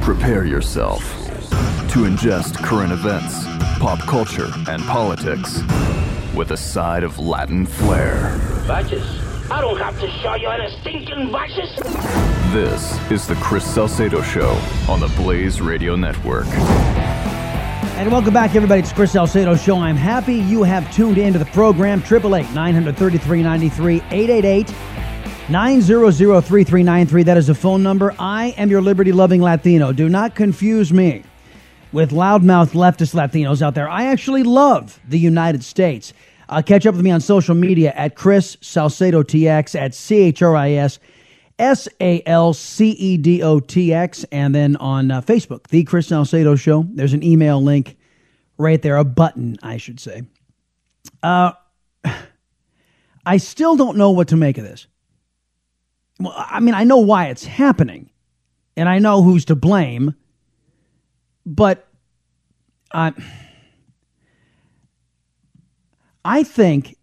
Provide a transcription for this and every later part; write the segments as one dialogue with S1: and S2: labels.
S1: Prepare yourself to ingest current events, pop culture, and politics with a side of Latin flair.
S2: Vices? I don't have to show you any stinking vices.
S1: This is the Chris Salcedo Show on the Blaze Radio Network.
S3: And welcome back, everybody. It's Chris Salcedo Show. I'm happy you have tuned into the program. 888 933 93 888 900 3393. That is a phone number. I am your liberty loving Latino. Do not confuse me with loudmouth leftist Latinos out there. I actually love the United States. Uh, catch up with me on social media at Chris Salcedo TX at C H R I S S A L C E D O T X, and then on uh, Facebook, The Chris Salcedo Show. There's an email link right there, a button, I should say. Uh, I still don't know what to make of this. Well, I mean, I know why it's happening, and I know who's to blame, but I, I think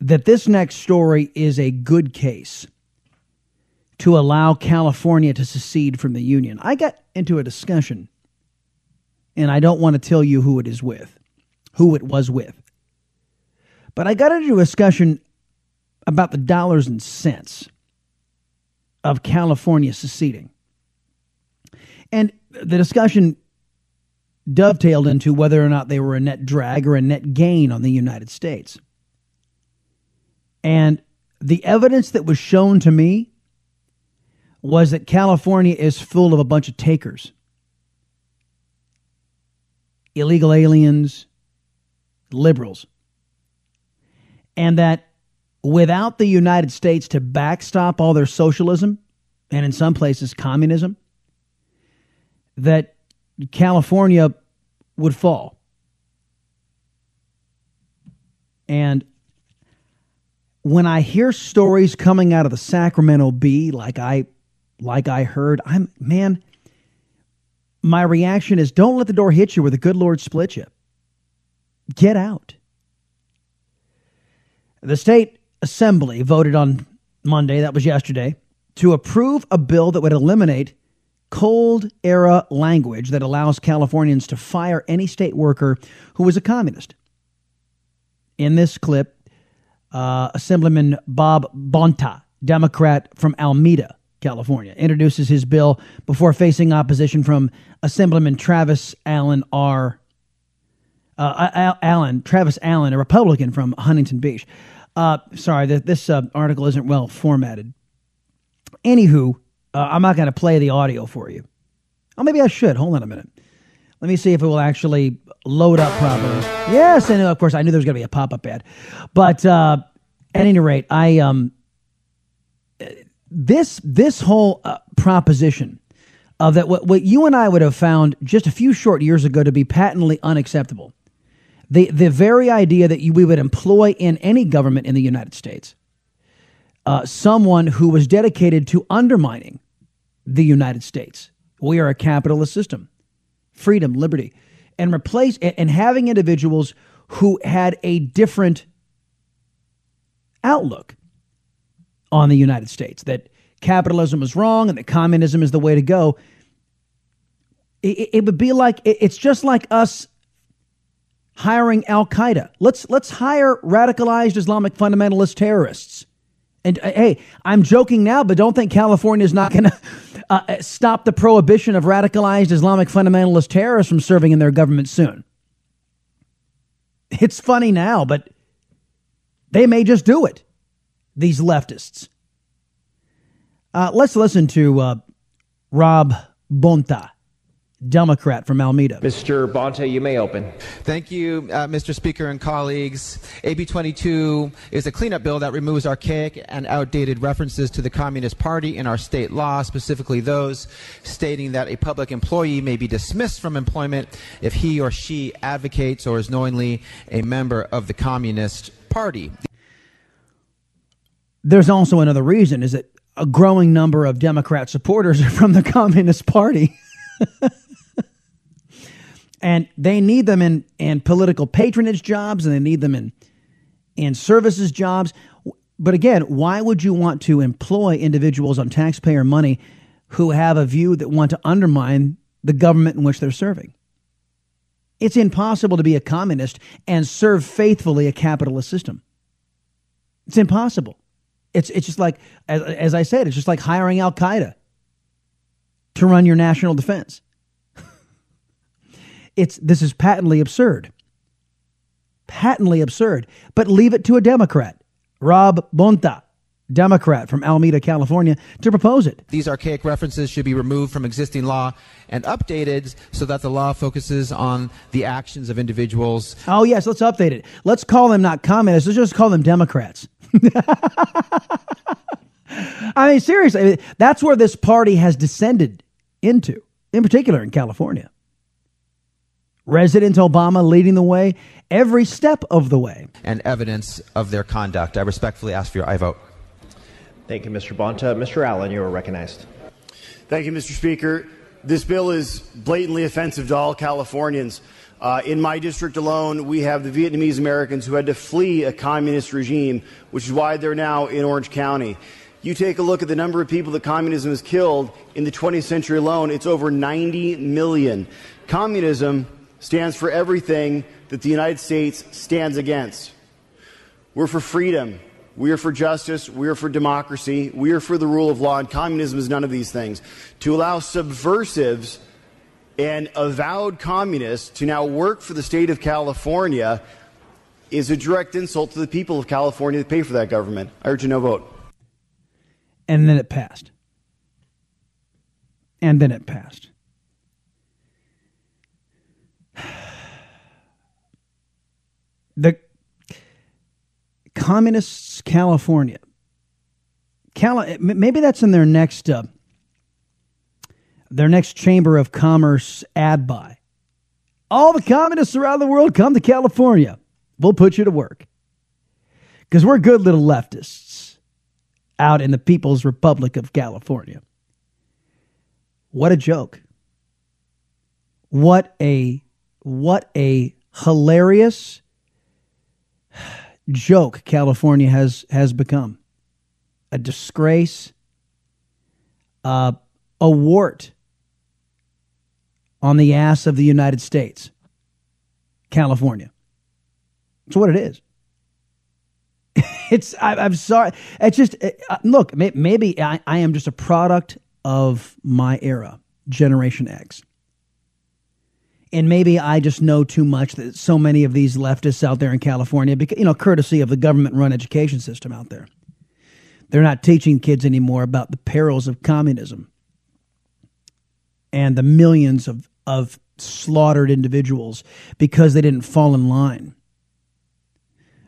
S3: that this next story is a good case to allow California to secede from the Union. I got into a discussion, and I don't want to tell you who it is with, who it was with. But I got into a discussion about the dollars and cents of California seceding. And the discussion dovetailed into whether or not they were a net drag or a net gain on the United States. And the evidence that was shown to me was that California is full of a bunch of takers illegal aliens, liberals. And that without the United States to backstop all their socialism and in some places communism, that California would fall. And when I hear stories coming out of the Sacramento Bee, like I like I heard, I'm man, my reaction is don't let the door hit you where the good Lord split you. Get out. The state assembly voted on Monday, that was yesterday, to approve a bill that would eliminate cold era language that allows Californians to fire any state worker who was a communist. In this clip, uh, Assemblyman Bob Bonta, Democrat from Alameda, California, introduces his bill before facing opposition from Assemblyman Travis Allen R. Uh, Allen, Travis Allen, a Republican from Huntington Beach. Uh, sorry, this uh, article isn't well formatted. Anywho, uh, I'm not going to play the audio for you. Oh, maybe I should. Hold on a minute. Let me see if it will actually load up properly. Yes, and of course I knew there was going to be a pop up ad, but uh, at any rate, I um this this whole uh, proposition of that what what you and I would have found just a few short years ago to be patently unacceptable. The the very idea that you, we would employ in any government in the United States uh, someone who was dedicated to undermining the United States. We are a capitalist system, freedom, liberty, and replace and having individuals who had a different outlook on the United States that capitalism is wrong and that communism is the way to go. It, it would be like it's just like us hiring Al Qaeda. Let's let's hire radicalized Islamic fundamentalist terrorists. And uh, hey, I'm joking now, but don't think California is not going to uh, stop the prohibition of radicalized Islamic fundamentalist terrorists from serving in their government soon. It's funny now, but they may just do it. These leftists. Uh, let's listen to uh, Rob Bonta. Democrat from Alameda.
S4: Mr. Bonta, you may open.
S5: Thank you, uh, Mr. Speaker and colleagues. AB 22 is a cleanup bill that removes archaic and outdated references to the Communist Party in our state law, specifically those stating that a public employee may be dismissed from employment if he or she advocates or is knowingly a member of the Communist Party.
S3: There's also another reason is that a growing number of Democrat supporters are from the Communist Party. and they need them in, in political patronage jobs and they need them in, in services jobs. But again, why would you want to employ individuals on taxpayer money who have a view that want to undermine the government in which they're serving? It's impossible to be a communist and serve faithfully a capitalist system. It's impossible. It's, it's just like, as, as I said, it's just like hiring Al Qaeda to run your national defense. It's this is patently absurd. Patently absurd. But leave it to a Democrat, Rob Bonta, Democrat from Alameda, California, to propose it.
S5: These archaic references should be removed from existing law and updated so that the law focuses on the actions of individuals.
S3: Oh, yes, let's update it. Let's call them not communists, let's just call them Democrats. I mean, seriously, that's where this party has descended into, in particular in California. President Obama leading the way every step of the way.
S5: And evidence of their conduct. I respectfully ask for your aye vote.
S4: Thank you, Mr. Bonta. Mr. Allen, you are recognized.
S6: Thank you, Mr. Speaker. This bill is blatantly offensive to all Californians. Uh, in my district alone, we have the Vietnamese Americans who had to flee a communist regime, which is why they're now in Orange County. You take a look at the number of people that communism has killed in the 20th century alone, it's over 90 million. Communism stands for everything that the United States stands against. We're for freedom. We are for justice. We are for democracy. We are for the rule of law. And communism is none of these things. To allow subversives and avowed communists to now work for the state of California is a direct insult to the people of California that pay for that government. I urge a no vote.
S3: And then it passed. And then it passed. The communists California. Cali- maybe that's in their next uh, their next chamber of commerce ad buy. All the communists around the world come to California. We'll put you to work. Because we're good little leftists out in the People's Republic of California. What a joke. What a what a hilarious joke California has has become. A disgrace, uh, a wart on the ass of the United States. California. That's what it is. it's I, am sorry. It's just uh, look. May, maybe I, I am just a product of my era, Generation X and maybe I just know too much that so many of these leftists out there in California, because, you know, courtesy of the government run education system out there, they're not teaching kids anymore about the perils of communism and the millions of, of slaughtered individuals because they didn't fall in line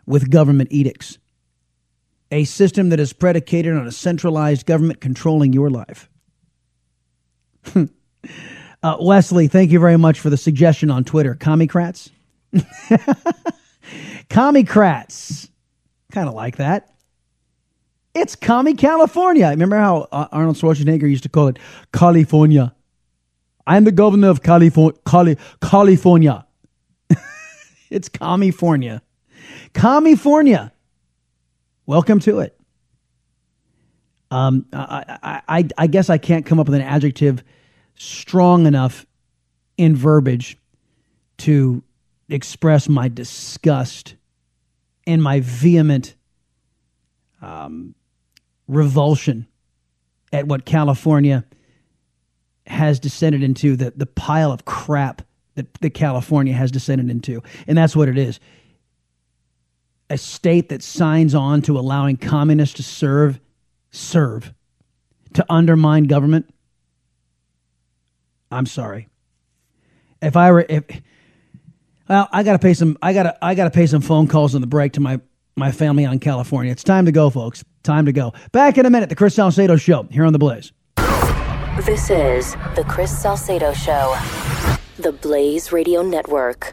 S3: with government edicts. A system that is predicated on a centralized government controlling your life. Uh, Wesley, thank you very much for the suggestion on Twitter. Commie-crats? Commie-crats. Kind of like that. It's Commie California. Remember how uh, Arnold Schwarzenegger used to call it California? I'm the governor of California. Cali- California. it's California. California. Welcome to it. Um, I, I, I guess I can't come up with an adjective – strong enough in verbiage to express my disgust and my vehement um, revulsion at what California has descended into the, the pile of crap that, that California has descended into. And that's what it is a state that signs on to allowing communists to serve, serve, to undermine government. I'm sorry. If I were, if, well, I gotta pay some, I gotta, I gotta pay some phone calls on the break to my my family on California. It's time to go, folks. Time to go. Back in a minute. The Chris Salcedo Show here on the Blaze.
S7: This is the Chris Salcedo Show, the Blaze Radio Network.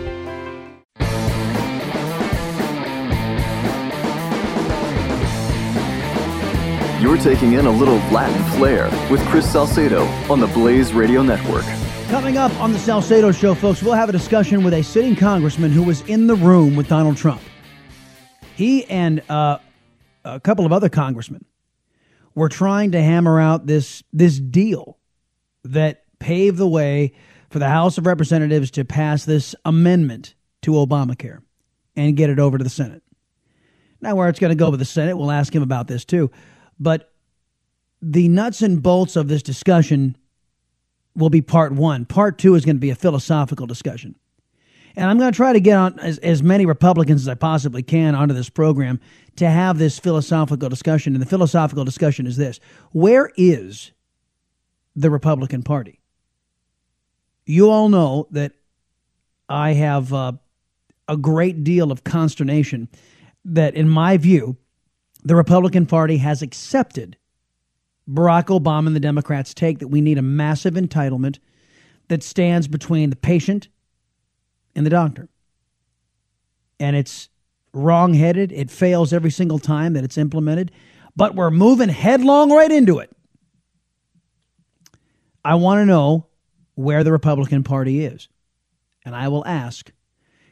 S1: Taking in a little Latin flair with Chris Salcedo on the Blaze Radio Network.
S3: Coming up on the Salcedo Show, folks, we'll have a discussion with a sitting congressman who was in the room with Donald Trump. He and uh, a couple of other congressmen were trying to hammer out this this deal that paved the way for the House of Representatives to pass this amendment to Obamacare and get it over to the Senate. Now, where it's going to go with the Senate, we'll ask him about this too. But the nuts and bolts of this discussion will be part one. Part two is going to be a philosophical discussion. And I'm going to try to get on as, as many Republicans as I possibly can onto this program to have this philosophical discussion. And the philosophical discussion is this Where is the Republican Party? You all know that I have uh, a great deal of consternation that, in my view, the Republican Party has accepted Barack Obama and the Democrats' take that we need a massive entitlement that stands between the patient and the doctor. And it's wrong-headed. It fails every single time that it's implemented, but we're moving headlong right into it. I want to know where the Republican Party is. And I will ask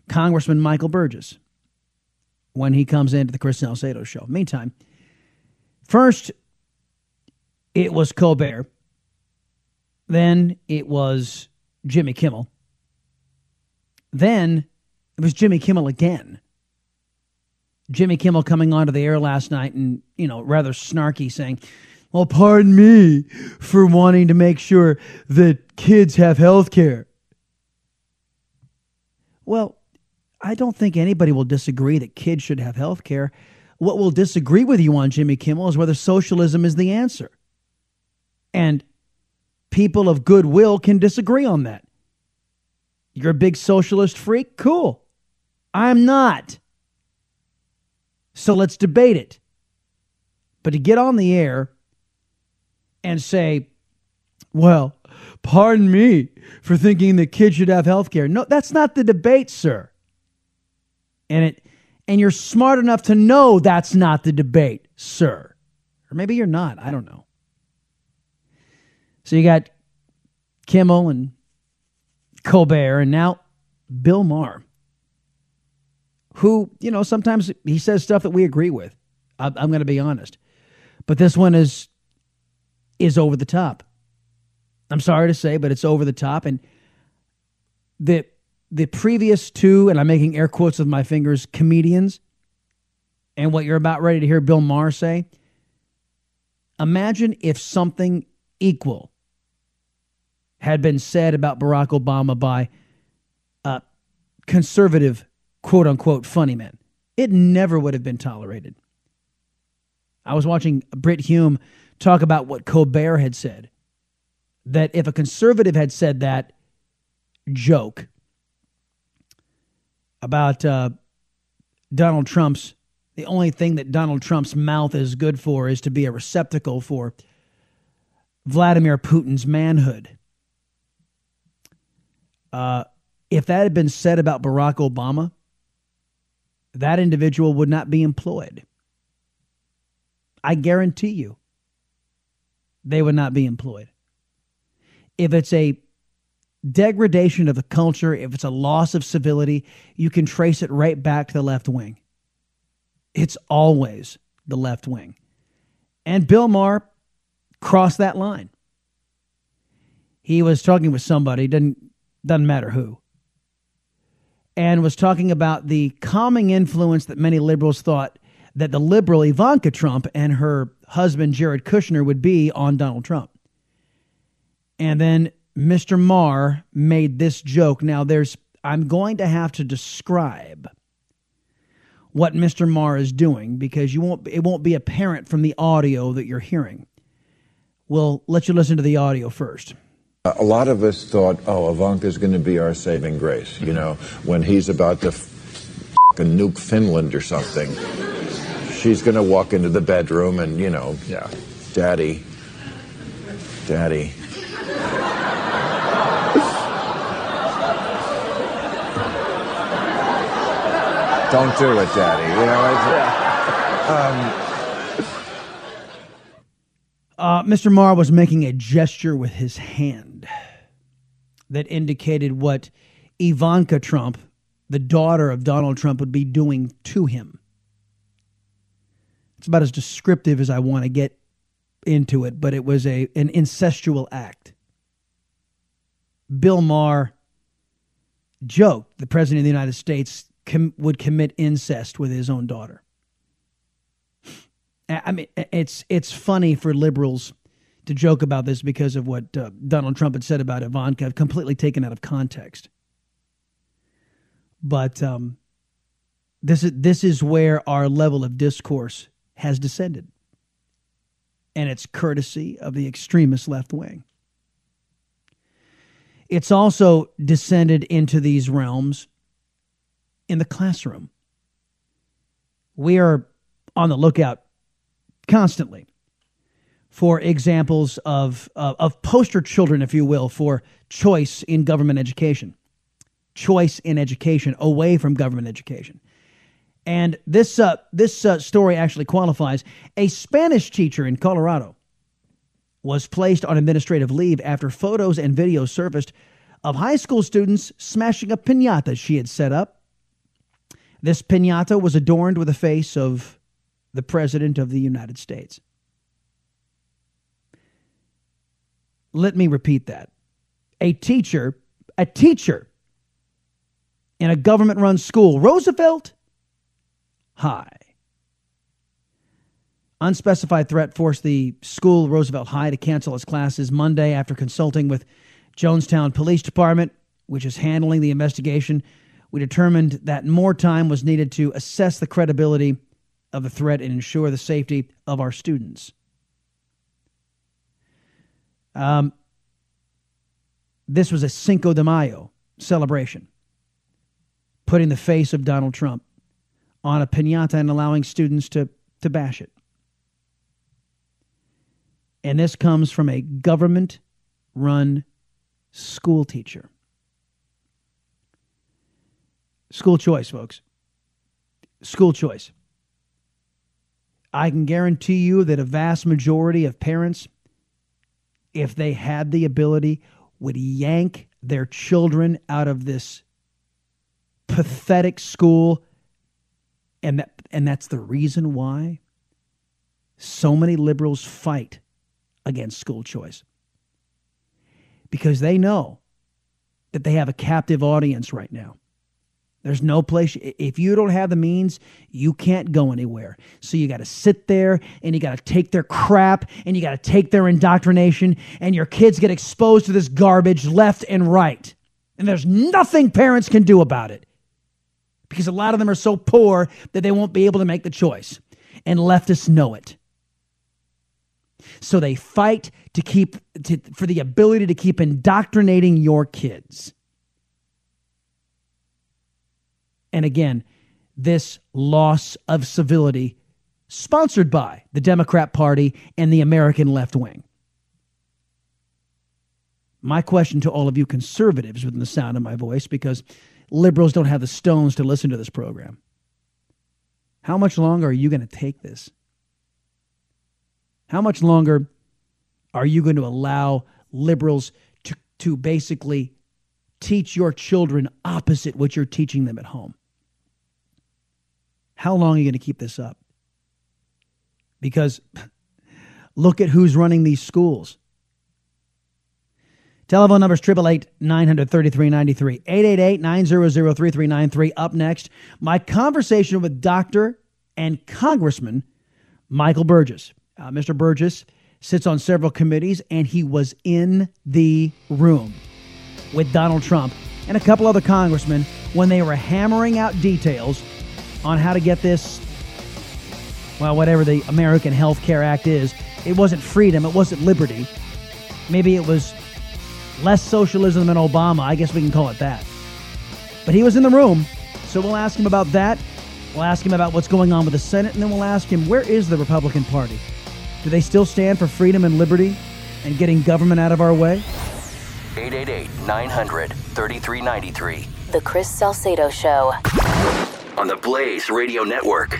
S3: Congressman Michael Burgess when he comes into the Chris Salcedo show. Meantime, first it was Colbert, then it was Jimmy Kimmel, then it was Jimmy Kimmel again. Jimmy Kimmel coming onto the air last night and, you know, rather snarky saying, Well, pardon me for wanting to make sure that kids have health care. Well, I don't think anybody will disagree that kids should have health care. What will disagree with you on Jimmy Kimmel is whether socialism is the answer. And people of goodwill can disagree on that. You're a big socialist freak? Cool. I'm not. So let's debate it. But to get on the air and say, well, pardon me for thinking that kids should have health care. No, that's not the debate, sir and it and you're smart enough to know that's not the debate, sir. Or maybe you're not. I don't know. So you got Kimmel and Colbert, and now Bill Maher, who, you know, sometimes he says stuff that we agree with. I'm, going to be honest. But this one is is over the top. I'm sorry to say, but it's over the top. And the the previous two, and I'm making air quotes with my fingers, comedians, and what you're about ready to hear Bill Maher say, imagine if something equal had been said about Barack Obama by a conservative, quote unquote, funny men. It never would have been tolerated. I was watching Brit Hume talk about what Colbert had said that if a conservative had said that joke, about uh, Donald Trump's the only thing that Donald Trump's mouth is good for is to be a receptacle for Vladimir Putin's manhood. Uh, if that had been said about Barack Obama, that individual would not be employed. I guarantee you, they would not be employed. If it's a degradation of the culture, if it's a loss of civility, you can trace it right back to the left wing. It's always the left wing. And Bill Maher crossed that line. He was talking with somebody, doesn't, doesn't matter who, and was talking about the calming influence that many liberals thought that the liberal Ivanka Trump and her husband Jared Kushner would be on Donald Trump. And then Mr. Maher made this joke. Now there's I'm going to have to describe what Mr. Maher is doing because you won't it won't be apparent from the audio that you're hearing. We'll let you listen to the audio first.
S8: A lot of us thought, oh, Ivanka's going to be our saving grace, you know, when he's about to f- nuke Finland or something. She's going to walk into the bedroom and, you know, yeah, daddy, daddy. Don't do it, Daddy. You know,
S3: um, uh, Mr. Maher was making a gesture with his hand that indicated what Ivanka Trump, the daughter of Donald Trump, would be doing to him. It's about as descriptive as I want to get into it, but it was a an incestual act. Bill Maher joked the president of the United States com- would commit incest with his own daughter. I mean, it's it's funny for liberals to joke about this because of what uh, Donald Trump had said about Ivanka, completely taken out of context. But um, this is this is where our level of discourse has descended, and it's courtesy of the extremist left wing. It's also descended into these realms in the classroom. We are on the lookout constantly for examples of, uh, of poster children, if you will, for choice in government education, choice in education away from government education. And this, uh, this uh, story actually qualifies. A Spanish teacher in Colorado was placed on administrative leave after photos and videos surfaced of high school students smashing a pinata she had set up this pinata was adorned with the face of the President of the United States. Let me repeat that. A teacher, a teacher in a government run school, Roosevelt High. Unspecified threat forced the school, Roosevelt High, to cancel its classes Monday after consulting with Johnstown Police Department, which is handling the investigation we determined that more time was needed to assess the credibility of the threat and ensure the safety of our students. Um, this was a Cinco de Mayo celebration, putting the face of Donald Trump on a pinata and allowing students to, to bash it. And this comes from a government run school teacher. School choice, folks. School choice. I can guarantee you that a vast majority of parents, if they had the ability, would yank their children out of this pathetic school. And, that, and that's the reason why so many liberals fight against school choice. Because they know that they have a captive audience right now. There's no place. If you don't have the means, you can't go anywhere. So you got to sit there and you got to take their crap and you got to take their indoctrination, and your kids get exposed to this garbage left and right. And there's nothing parents can do about it because a lot of them are so poor that they won't be able to make the choice. And leftists know it. So they fight to keep to, for the ability to keep indoctrinating your kids. And again, this loss of civility sponsored by the Democrat Party and the American left wing. My question to all of you conservatives within the sound of my voice, because liberals don't have the stones to listen to this program. How much longer are you going to take this? How much longer are you going to allow liberals to, to basically teach your children opposite what you're teaching them at home? How long are you going to keep this up? Because look at who's running these schools. Telephone numbers is 888 933 888 900 3393. Up next, my conversation with Dr. and Congressman Michael Burgess. Uh, Mr. Burgess sits on several committees, and he was in the room with Donald Trump and a couple other congressmen when they were hammering out details on how to get this, well, whatever the American Health Care Act is. It wasn't freedom, it wasn't liberty. Maybe it was less socialism than Obama. I guess we can call it that. But he was in the room, so we'll ask him about that. We'll ask him about what's going on with the Senate, and then we'll ask him where is the Republican Party? Do they still stand for freedom and liberty and getting government out of our way?
S7: 888 900 3393. The Chris Salcedo Show.
S9: On the Blaze Radio Network.
S7: The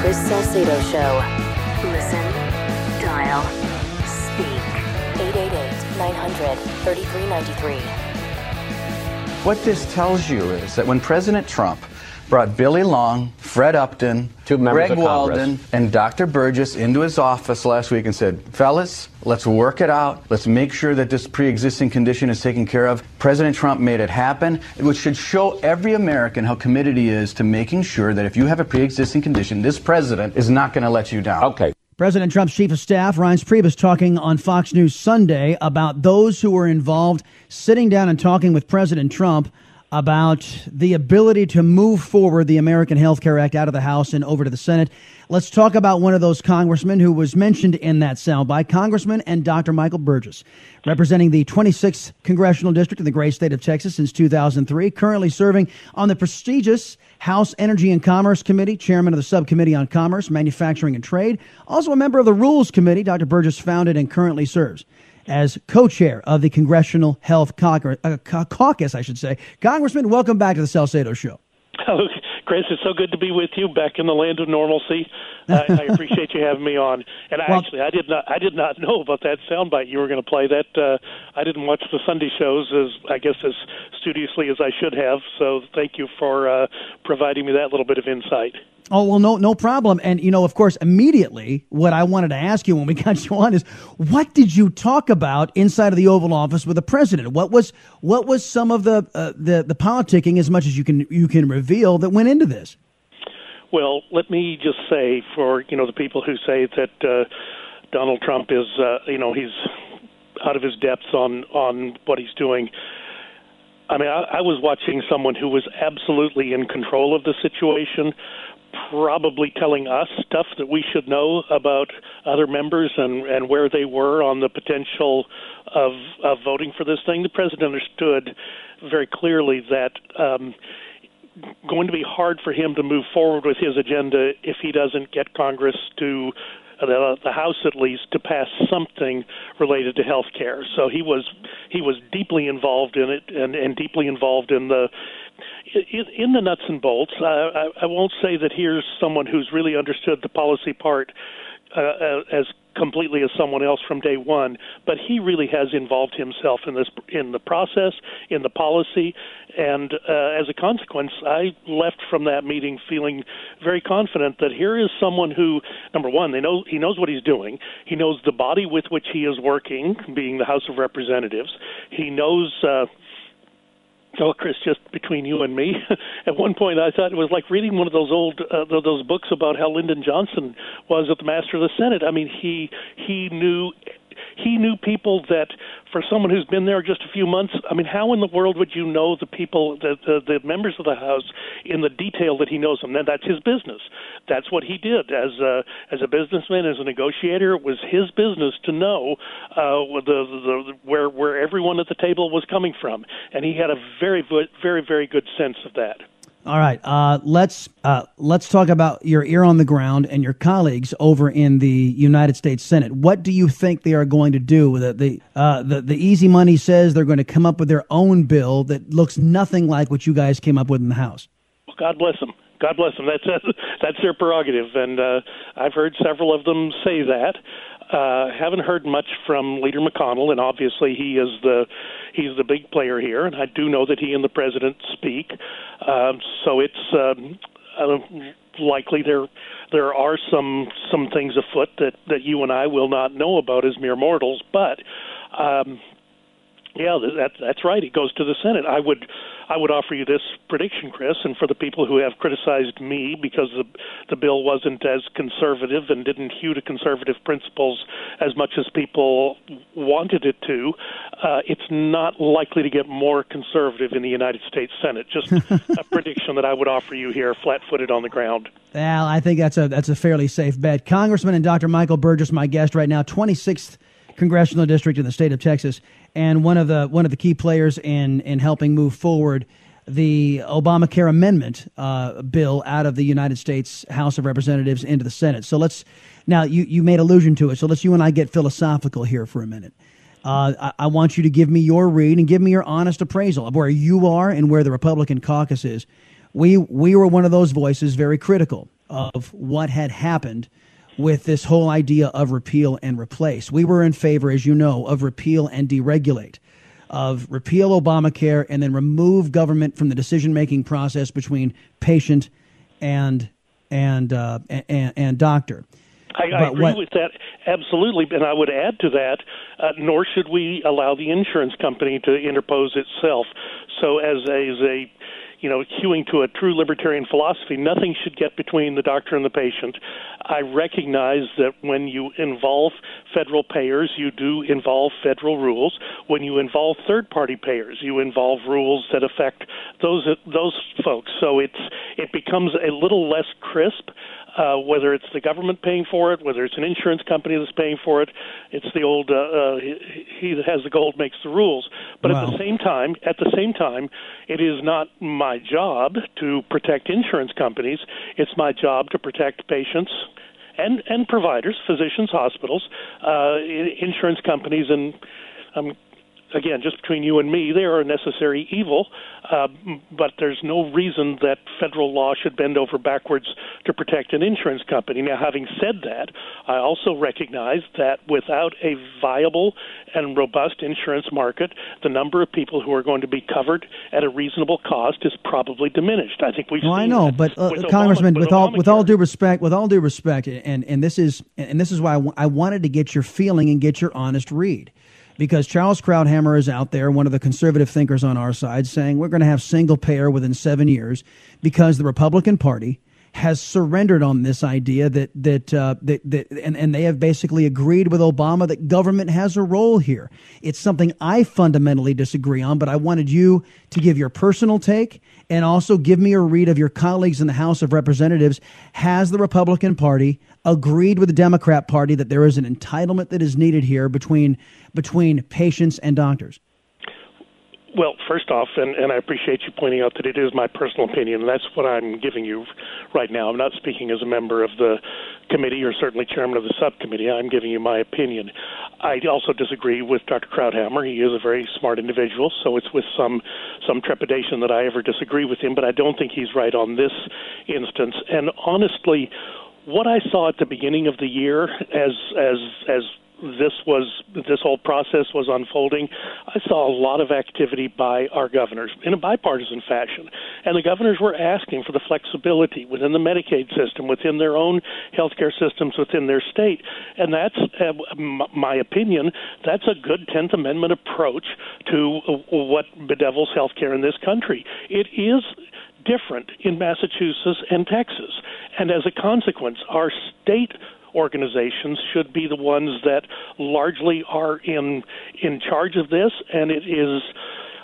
S7: Chris Salcedo Show. Listen, 888 900 3393.
S10: What this tells you is that when President Trump brought Billy Long, Fred Upton, Greg. Walden, and Dr. Burgess into his office last week and said, Fellas, let's work it out. Let's make sure that this pre existing condition is taken care of. President Trump made it happen, which should show every American how committed he is to making sure that if you have a pre existing condition, this president is not going to let you down.
S11: Okay.
S3: President Trump's chief of staff, Reince Priebus, talking on Fox News Sunday about those who were involved sitting down and talking with President Trump about the ability to move forward the American Health Care Act out of the House and over to the Senate. Let's talk about one of those congressmen who was mentioned in that soundbite, Congressman and Dr. Michael Burgess, representing the 26th congressional district in the great state of Texas since 2003, currently serving on the prestigious House Energy and Commerce Committee, chairman of the Subcommittee on Commerce, Manufacturing and Trade, also a member of the Rules Committee. Dr. Burgess founded and currently serves as co-chair of the Congressional Health Caucus, uh, Caucus, I should say. Congressman, welcome back to the Salcedo Show.
S12: Chris. It's so good to be with you back in the land of normalcy. I, I appreciate you having me on. And I
S3: Well-
S12: actually, I did not, I did not know about that soundbite you were going to play. That uh, I didn't watch the Sunday shows as I guess as studiously as I should have. So thank you for uh, providing me that little bit of insight.
S3: Oh well, no, no problem. And you know, of course, immediately, what I wanted to ask you when we got you on is, what did you talk about inside of the Oval Office with the president? What was what was some of the uh, the the politicking, as much as you can you can reveal, that went into this?
S12: Well, let me just say for you know the people who say that uh, Donald Trump is uh, you know he's out of his depths on on what he's doing. I mean, I, I was watching someone who was absolutely in control of the situation, probably telling us stuff that we should know about other members and and where they were on the potential of of voting for this thing. The president understood very clearly that. Um, going to be hard for him to move forward with his agenda if he doesn't get Congress to the, the House at least to pass something related to health care. So he was he was deeply involved in it and, and deeply involved in the in, the nuts and bolts. I, I won't say that here's someone who's really understood the policy part uh, uh, as completely as someone else from day one, but he really has involved himself in this in the process, in the policy, and uh, as a consequence, I left from that meeting feeling very confident that here is someone who, number one, they know he knows what he's doing. He knows the body with which he is working, being the House of Representatives. He knows. Uh, Oh, Chris, just between you and me, at one point I thought it was like reading one of those old uh, those books about how Lyndon Johnson was at the Master of the Senate. I mean, he he knew he knew people that, for someone who's been there just a few months, I mean, how in the world would you know the people, the the, the members of the House, in the detail that he knows them? And that's his business. That's what he did as a as a businessman, as a negotiator. It was his business to know uh, the, the where where everyone at the table was coming from, and he had a very very very good sense of that.
S3: All right, uh, let's uh, let's talk about your ear on the ground and your colleagues over in the United States Senate. What do you think they are going to do? The the uh, the, the easy money says they're going to come up with their own bill that looks nothing like what you guys came up with in the House.
S12: Well, God bless them. God bless them. That's that's their prerogative, and uh, I've heard several of them say that. Uh, haven't heard much from Leader McConnell, and obviously he is the he's the big player here, and I do know that he and the president speak. Um, so it's um, uh, likely there there are some some things afoot that that you and I will not know about as mere mortals, but. Um, yeah, that, that's right. It goes to the Senate. I would I would offer you this prediction, Chris, and for the people who have criticized me because the the bill wasn't as conservative and didn't hew to conservative principles as much as people wanted it to, uh, it's not likely to get more conservative in the United States Senate. Just a prediction that I would offer you here, flat-footed on the ground.
S3: Well, I think that's a that's a fairly safe bet. Congressman and Dr. Michael Burgess, my guest right now, 26th congressional district in the state of Texas and one of the one of the key players in in helping move forward the Obamacare amendment uh, bill out of the United States House of Representatives into the Senate. So let's now you you made allusion to it. So let's you and I get philosophical here for a minute. Uh, I, I, want you to give me your read and give me your honest appraisal of where you are and where the Republican caucus is. We we were one of those voices very critical of what had happened with this whole idea of repeal and replace. We were in favor, as you know, of repeal and deregulate, of repeal Obamacare and then remove government from the decision making process between patient and and uh, and, and doctor.
S12: I, I agree what, with that absolutely, and I would add to that. Uh, nor should we allow the insurance company to interpose itself. So, as a, as a you know, hewing to a true libertarian philosophy, nothing should get between the doctor and the patient. I recognize that when you involve federal payers, you do involve federal rules. When you involve third-party payers, you involve rules that affect those those folks. So it's it becomes a little less crisp uh, whether it's the government paying for it, whether it's an insurance company that's paying for it. It's the old uh, uh, he that has the gold makes the rules. But wow. at the same time, at the same time, it is not my job to protect insurance companies. It's my job to protect patients and and providers, physicians, hospitals, uh, insurance companies, and I'm again, just between you and me, they are a necessary evil, uh, but there's no reason that federal law should bend over backwards to protect an insurance company. Now, having said that, I also recognize that without a viable and robust insurance market, the number of people who are going to be covered at a reasonable cost is probably diminished. I think we've.
S3: Well, I know, but uh, with Congressman, Obama, with, with all with all due respect, with all due respect, and and this is and this is why I, w- I wanted to get your feeling and get your honest read because Charles Krauthammer is out there, one of the conservative thinkers on our side, saying we're going to have single payer within seven years because the Republican Party has surrendered on this idea that that, uh, that that and, and they have basically agreed with Obama that government has a role here. It's something I fundamentally disagree on, but I wanted you to give your personal take and also give me a read of your colleagues in the House of Representatives. Has the Republican Party agreed with the Democrat Party that there is an entitlement that is needed here between between patients and doctors?
S12: Well, first off, and, and I appreciate you pointing out that it is my personal opinion. That's what I'm giving you right now. I'm not speaking as a member of the committee or certainly chairman of the subcommittee. I'm giving you my opinion. I also disagree with Dr. Krauthammer. He is a very smart individual, so it's with some some trepidation that I ever disagree with him. But I don't think he's right on this instance. And honestly, what I saw at the beginning of the year as as as this was this whole process was unfolding, I saw a lot of activity by our governors in a bipartisan fashion, and the governors were asking for the flexibility within the Medicaid system, within their own healthcare systems, within their state, and that's uh, my opinion. That's a good Tenth Amendment approach to what bedevils healthcare in this country. It is different in Massachusetts and Texas, and as a consequence, our state organizations should be the ones that largely are in in charge of this, and it is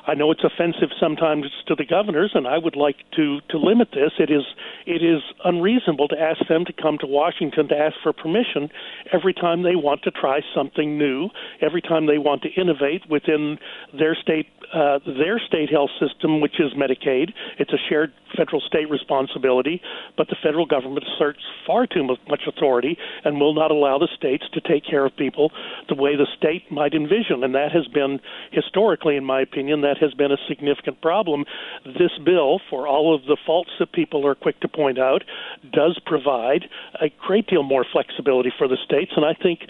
S12: I know it's offensive sometimes to the governors, and I would like to to limit this. It is it is unreasonable to ask them to come to Washington to ask for permission every time they want to try something new, every time they want to innovate within their state uh, their state health system, which is Medicaid. It's a shared federal state responsibility, but the federal government asserts far too much authority and will not allow the states to take care of people the way the state might envision. And that has been, historically, in my opinion, that has been a significant problem. This bill, for all of the faults that people are quick to point out, does provide a great deal more flexibility for the states. And I think,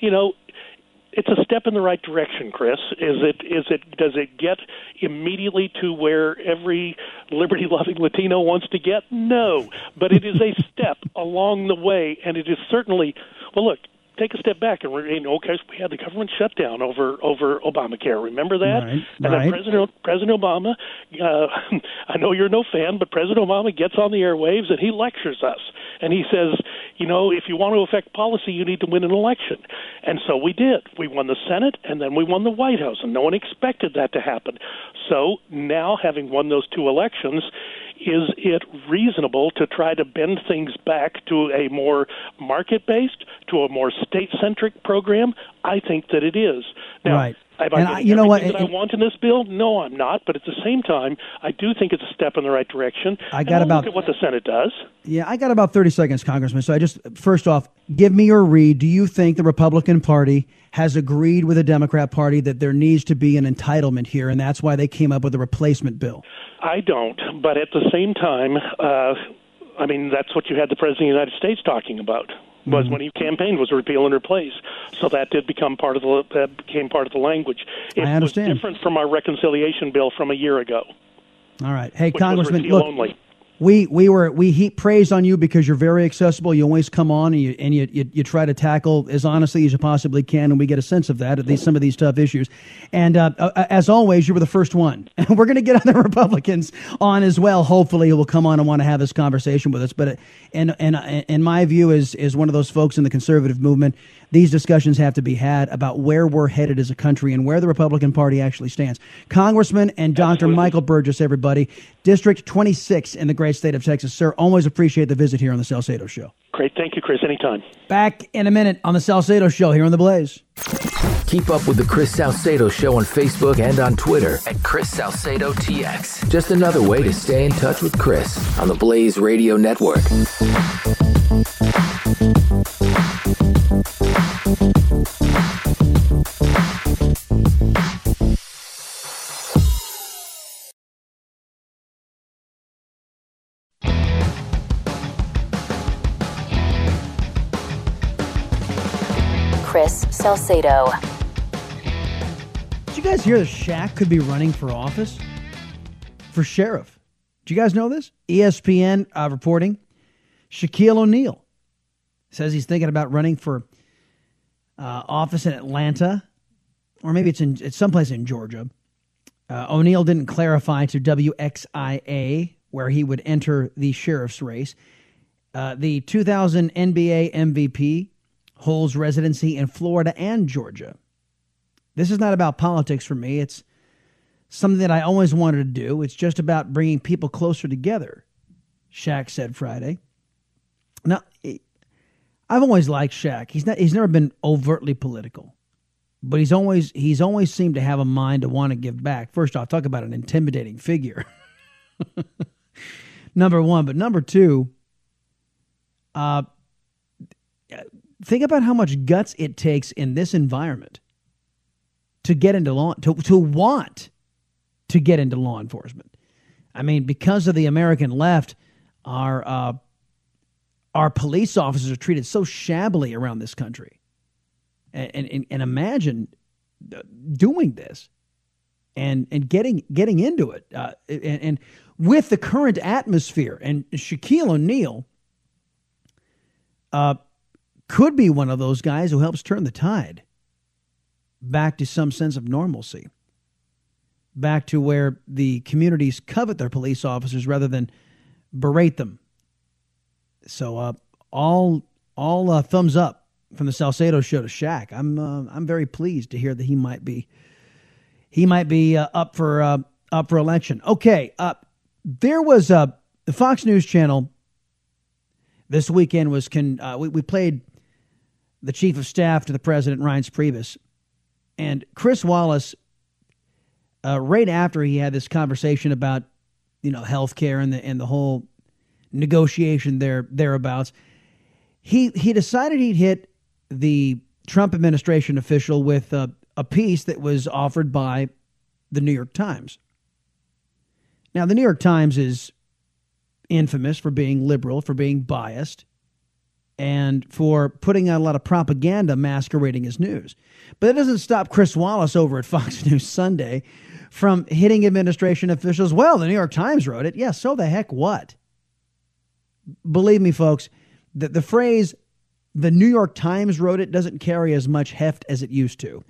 S12: you know, it's a step in the right direction, Chris. Is it? Is it? Does it get immediately to where every liberty-loving Latino wants to get? No, but it is a step along the way, and it is certainly. Well, look, take a step back and you know, okay, we had the government shutdown over over Obamacare. Remember that?
S3: Right,
S12: and
S3: right.
S12: then President President Obama, uh, I know you're no fan, but President Obama gets on the airwaves and he lectures us, and he says, you know, if you want to affect policy, you need to win an election, and so we did. We won the Senate, and then we won the White House, and no one expected that to happen. So now, having won those two elections is it reasonable to try to bend things back to a more market based, to a more state centric program? I think that it is. Now,
S3: right.
S12: Am
S3: And I- you know what?
S12: that I want in this bill? No, I'm not. But at the same time, I do think it's a step in the right direction.
S3: I got about-
S12: look at what the Senate does.
S3: Yeah, I got about 30 seconds, Congressman. So I just, first off, give me your read. Do you think the Republican Party has agreed with the Democrat Party that there needs to be an entitlement here, and that's why they came up with a replacement bill?
S12: I don't, but at the same time, uh, I mean that's what you had the president of the United States talking about was
S3: Mhm.
S12: when he campaigned was repeal and replace. So that did become part of the that became part of the language. It
S3: I understand.
S12: was different from our reconciliation bill from a year ago,
S3: All right. Hey, Congressman, look,
S12: only.
S3: We we were we heap praise on you because you're very accessible. You always come on and you and you, you you try to tackle as honestly as you possibly can, and we get a sense of that at least some of these tough issues. And uh, uh, as always, you were the first one, and we're going to get other Republicans on as well. Hopefully, who will come on and want to have this conversation with us. But uh, and and in my view, is is one of those folks in the conservative movement. These discussions have to be had about where we're headed as a country and where the Republican Party actually stands. Congressman and Dr. Michael Burgess, everybody, District 26 in the great state of Texas. Sir, always appreciate the visit here on the Salcedo Show.
S12: Great, thank you, Chris. Anytime.
S3: Back in a minute on the Salcedo Show here on the Blaze.
S9: Keep up with the Chris Salcedo Show on Facebook and on Twitter at Chris Salcedo TX. Just another way to stay in touch with Chris on the Blaze Radio Network.
S7: Salcedo.
S3: Did you guys hear that Shaq could be running for office? For sheriff. Do you guys know this? ESPN uh, reporting. Shaquille O'Neal says he's thinking about running for uh, office in Atlanta, or maybe it's in it's someplace in Georgia. Uh, O'Neal didn't clarify to WXIA where he would enter the sheriff's race. Uh, the 2000 NBA MVP holds residency in Florida and Georgia. This is not about politics for me. It's something that I always wanted to do. It's just about bringing people closer together, Shaq said Friday. Now, I've always liked Shaq. He's not he's never been overtly political. But he's always he's always seemed to have a mind to want to give back. First off, talk about an intimidating figure. number one, but number two, uh, think about how much guts it takes in this environment to get into law to to want to get into law enforcement. I mean, because of the American left, our uh, our police officers are treated so shabbily around this country, and and, and imagine uh, doing this and and getting getting into it, uh, and, and with the current atmosphere, and Shaquille O'Neal uh, could be one of those guys who helps turn the tide back to some sense of normalcy, back to where the communities covet their police officers rather than berate them. So, uh, all all uh, thumbs up from the Salcedo show to Shaq. I'm uh, I'm very pleased to hear that he might be he might be uh, up for uh, up for election. Okay, uh, there was uh, the Fox News Channel this weekend was con- we, we played the chief of staff to the president Reince Priebus and Chris Wallace uh, right after he had this conversation about you know healthcare and the and the whole negotiation there thereabouts he he decided he'd hit the Trump administration official with a, a piece that was offered by the New York Times. Now, the New York Times is infamous for being liberal, for being biased, and for putting out a lot of propaganda masquerading as news. But it doesn't stop Chris Wallace over at Fox News Sunday from hitting administration officials. Well, the New York Times wrote it. Yeah, so the heck what? Believe me, folks, the, the phrase the New York Times wrote it doesn't carry as much heft as it used to.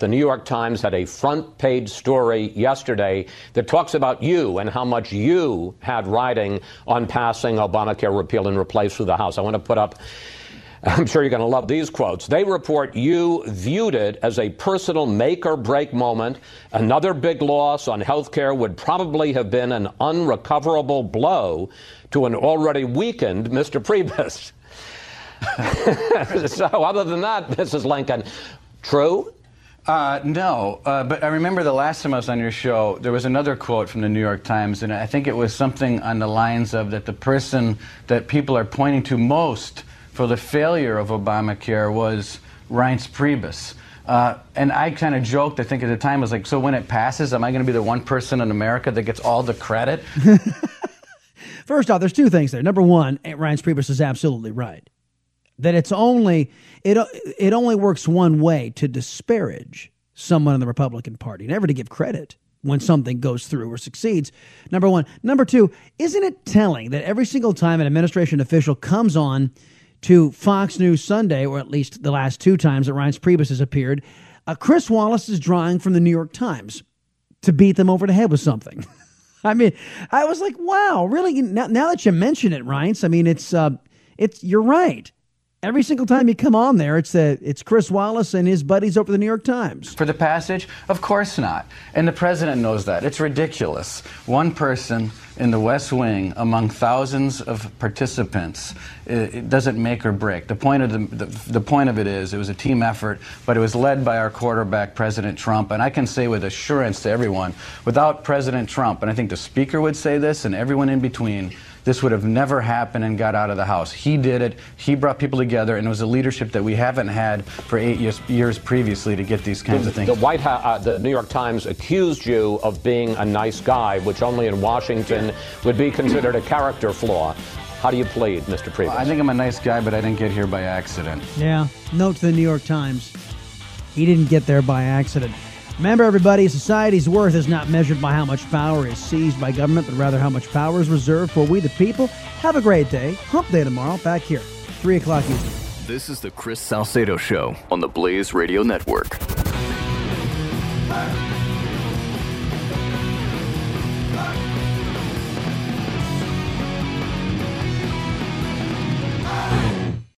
S11: The New York Times had a front page story yesterday that talks about you and how much you had riding on passing Obamacare repeal and replace through the House. I want to put up. I'm sure you're going to love these quotes. They report you viewed it as a personal make or break moment. Another big loss on health care would probably have been an unrecoverable blow to an already weakened Mr. Priebus. so, other than that, Mrs. Lincoln, true?
S10: Uh, no, uh, but I remember the last time I was on your show, there was another quote from the New York Times, and I think it was something on the lines of that the person that people are pointing to most for the failure of Obamacare was Reince Priebus. Uh, and I kind of joked, I think at the time, I was like, so when it passes, am I going to be the one person in America that gets all the credit?
S3: First off, there's two things there. Number one, Reince Priebus is absolutely right that it's only it it only works one way to disparage someone in the Republican Party, never to give credit when something goes through or succeeds. Number one. Number two, isn't it telling that every single time an administration official comes on to Fox News Sunday, or at least the last two times that Reince Priebus has appeared, uh, Chris Wallace is drawing from the New York Times to beat them over the head with something. I mean, I was like, wow, really? Now, now that you mention it, Reince, I mean, it's uh, it's you're right. Every single time you come on there, it's a, it's Chris Wallace and his buddies over the New York Times.
S10: For the passage? Of course not. And the president knows that. It's ridiculous. One person in the West Wing among thousands of participants it, it doesn't make or break. The point of the, the, the point of it is it was a team effort, but it was led by our quarterback, President Trump. And I can say with assurance to everyone, without President Trump, and I think the speaker would say this, and everyone in between this would have never happened and got out of the House. He did it. He brought people together, and it was a leadership that we haven't had for eight years, years previously to get these kinds
S11: the,
S10: of things.
S11: The White House, uh, the New York Times accused you of being a nice guy, which only in Washington would be considered a character flaw. How do you plead, Mr. Priebus?
S10: I think I'm a nice guy, but I didn't get here by accident.
S3: Yeah. Note to the New York Times. He didn't get there by accident. Remember, everybody, society's worth is not measured by how much power is seized by government, but rather how much power is reserved for we, the people. Have a great day. Hump day tomorrow, back here, 3 o'clock Eastern.
S1: This is the Chris Salcedo Show on the Blaze Radio Network.